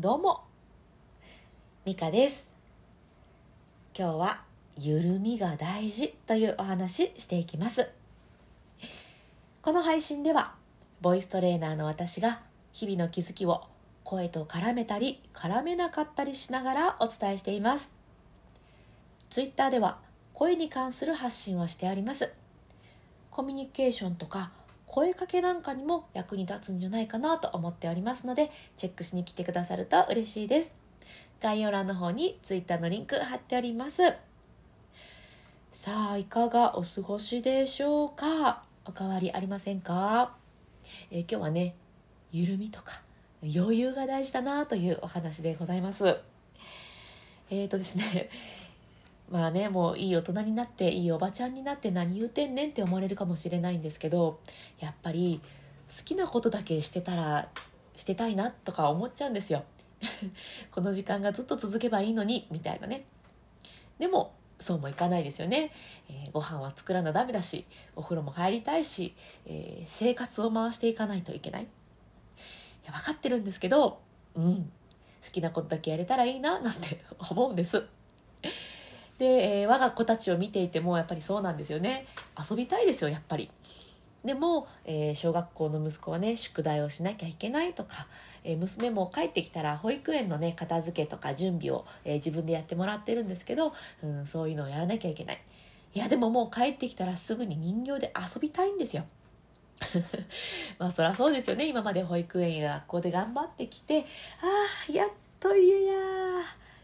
どうも。ミカです。今日は緩みが大事というお話していきます。この配信ではボイストレーナーの私が日々の気づきを声と絡めたり絡めなかったりしながらお伝えしています。ツイッターでは声に関する発信をしてあります。コミュニケーションとか声かけなんかにも役に立つんじゃないかなと思っておりますのでチェックしに来てくださると嬉しいです。概要欄の方に Twitter のリンク貼っております。さあいかがお過ごしでしょうか？お変わりありませんか、えー、今日はね緩みとか余裕が大事だなというお話でございます。えっ、ー、とですねまあねもういい大人になっていいおばちゃんになって何言うてんねんって思われるかもしれないんですけどやっぱり好きなことだけしてたらしてたいなとか思っちゃうんですよ。この時間がずっと続けばいいのにみたいなね。でもそうもいかないですよね、えー、ご飯は作らなダメだしお風呂も入りたいし、えー、生活を回していかないといけない。いや分かってるんですけどうん好きなことだけやれたらいいななんて思うんです。で、えー、我が子たちを見ていてもやっぱりそうなんですよね。遊びたいですよやっぱり。でも、えー、小学校の息子はね宿題をしなきゃいけないとか、えー、娘も帰ってきたら保育園のね片付けとか準備を、えー、自分でやってもらってるんですけど、うん、そういうのをやらなきゃいけない。いやでももう帰ってきたらすぐに人形で遊びたいんですよ。まあそりゃそうですよね。今まで保育園や学校で頑張ってきてああやっと家や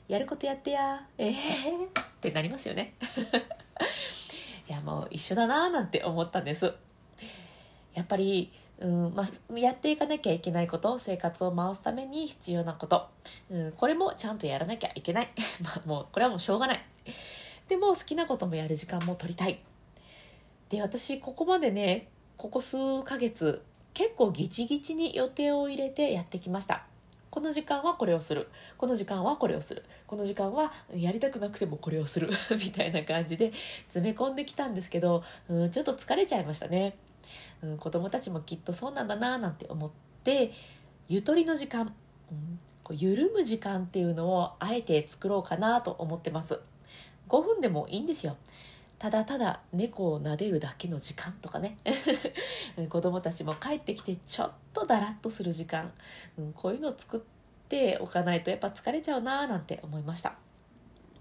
やることやってや。ええー、ってなりますよね。いやもう一緒だなーなんて思ったんです。やっぱりうんまあ、やっていかなきゃいけないこと生活を回すために必要なこと、うん、これもちゃんとやらなきゃいけない。まあもうこれはもうしょうがない。でも好きなこともやる時間も取りたい。で私ここまでねここ数ヶ月結構ギチギチに予定を入れてやってきました。この時間はこれをする。この時間はこれをする。この時間はやりたくなくてもこれをする。みたいな感じで詰め込んできたんですけど、うん、ちょっと疲れちゃいましたね、うん、子供たちもきっとそうなんだななんて思ってゆとりの時間、うん、こう緩む時間っていうのをあえて作ろうかなと思ってます。5分でもいいんですよ。ただただ猫を撫でるだけの時間とかね。子供たちも帰ってきてちょっとだらっとする時間、うん、こういうのを作っておかないとやっぱ疲れちゃうなーなんて思いました。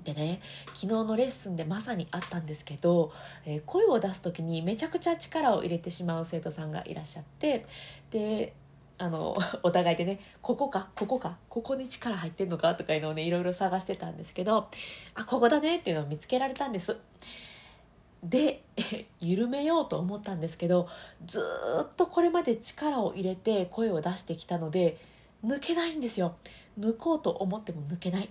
でね昨日のレッスンでまさにあったんですけど、えー、声を出す時にめちゃくちゃ力を入れてしまう生徒さんがいらっしゃってであの お互いでねここかここかここに力入ってんのかとかいうのをねいろいろ探してたんですけどあここだねっていうのを見つけられたんです。で 緩めようと思ったんですけどずっとこれまで力を入れて声を出してきたので抜けないんですよ。抜こうと思っても抜けない。や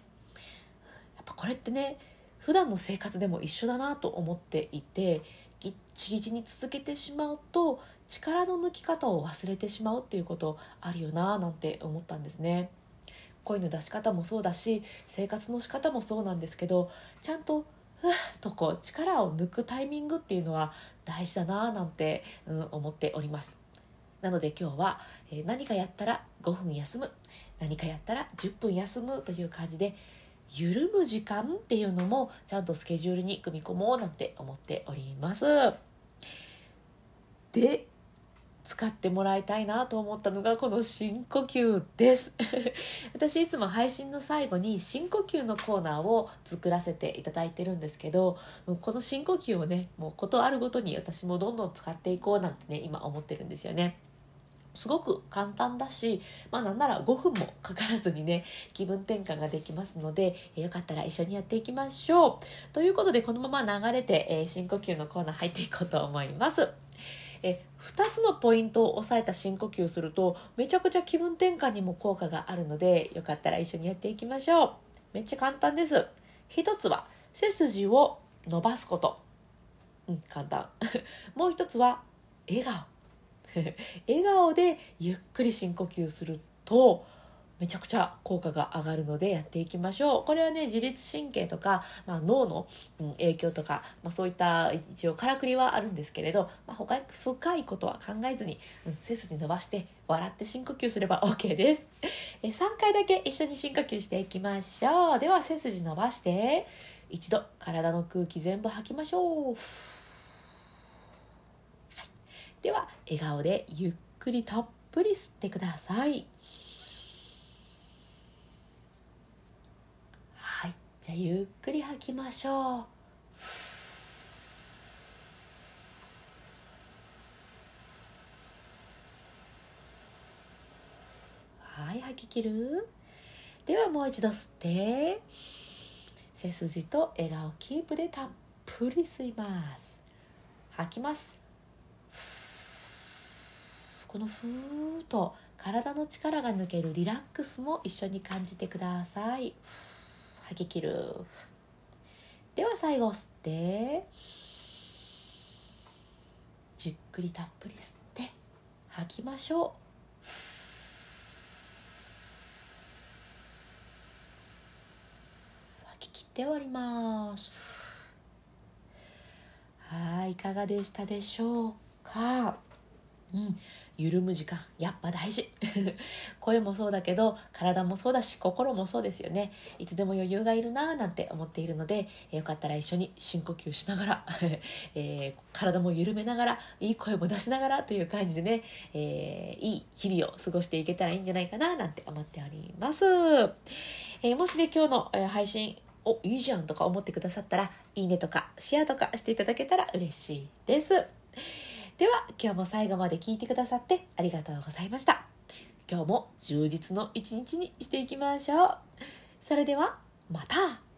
っぱこれってね普段の生活でも一緒だなと思っていてギッチギチに続けてしまうと力の抜き方を忘れてしまうっていうことあるよななんて思ったんですね。声の出し方もそうだし生活の仕方もそうなんですけどちゃんととこう力を抜くタイミングっていうのは大事だななんて、うん、思っております。なので今日は、えー、何かやったら5分休む。何かやったら10分休むという感じで緩む時間っていうのもちゃんとスケジュールに組み込もうなんて思っております。で使ってもらいたいなと思ったのがこの深呼吸です 私いつも配信の最後に深呼吸のコーナーを作らせていただいてるんですけどこの深呼吸をねもうことあるごとに私もどんどん使っていこうなんてね今思ってるんですよねすごく簡単だし、まあなんなら5分もかからずにね、気分転換ができますので、よかったら一緒にやっていきましょう。ということで、このまま流れて、え、深呼吸のコーナー入っていこうと思います。え2つのポイントを押さえた深呼吸をするとめちゃくちゃ気分転換にも効果があるのでよかったら一緒にやっていきましょう。めっちゃ簡単です。1つは背筋を伸ばすこと。うん簡単。もう1つは笑顔。笑顔でゆっくり深呼吸するとめちゃくちゃ効果が上がるのでやっていきましょう。これはね自律神経とか、まあ、脳の、影響とか、まあ、そういった一応からくりはあるんですけれど、まあ、他深いことは考えずに、うん、背筋伸ばして笑って深呼吸すれば OK です。え3回だけ一緒に深呼吸していきましょう。では背筋伸ばして一度体の空気全部吐きましょう、はい、では笑顔でゆっくりたっぷり吸ってくださいじゃあゆっくり吐きましょう。はい吐き切る。ではもう一度吸って背筋と笑顔キープでたっぷり吸います。吐きます。このふーっと体の力が抜けるリラックスも一緒に感じてください。吐き切る。では最後吸って。じっくりたっぷり吸って。吐きましょう。吐き切って終わります。はいいかがでしたでしょうか？うん。緩む時間やっぱ大事。声もそうだけど体もそうだし心もそうですよね。いつでも余裕がいるなーなんて思っているので、えー、よかったら一緒に深呼吸しながら、えー、体も緩めながらいい声も出しながらという感じでね、えー、いい日々を過ごしていけたらいいんじゃないかななんて思っております、えもしね今日の、え配信おいいじゃんとか思ってくださったらいいねとかシェアとかしていただけたら嬉しいです。では今日も最後まで聞いてくださってありがとうございました。今日も充実の一日にしていきましょう。それではまた。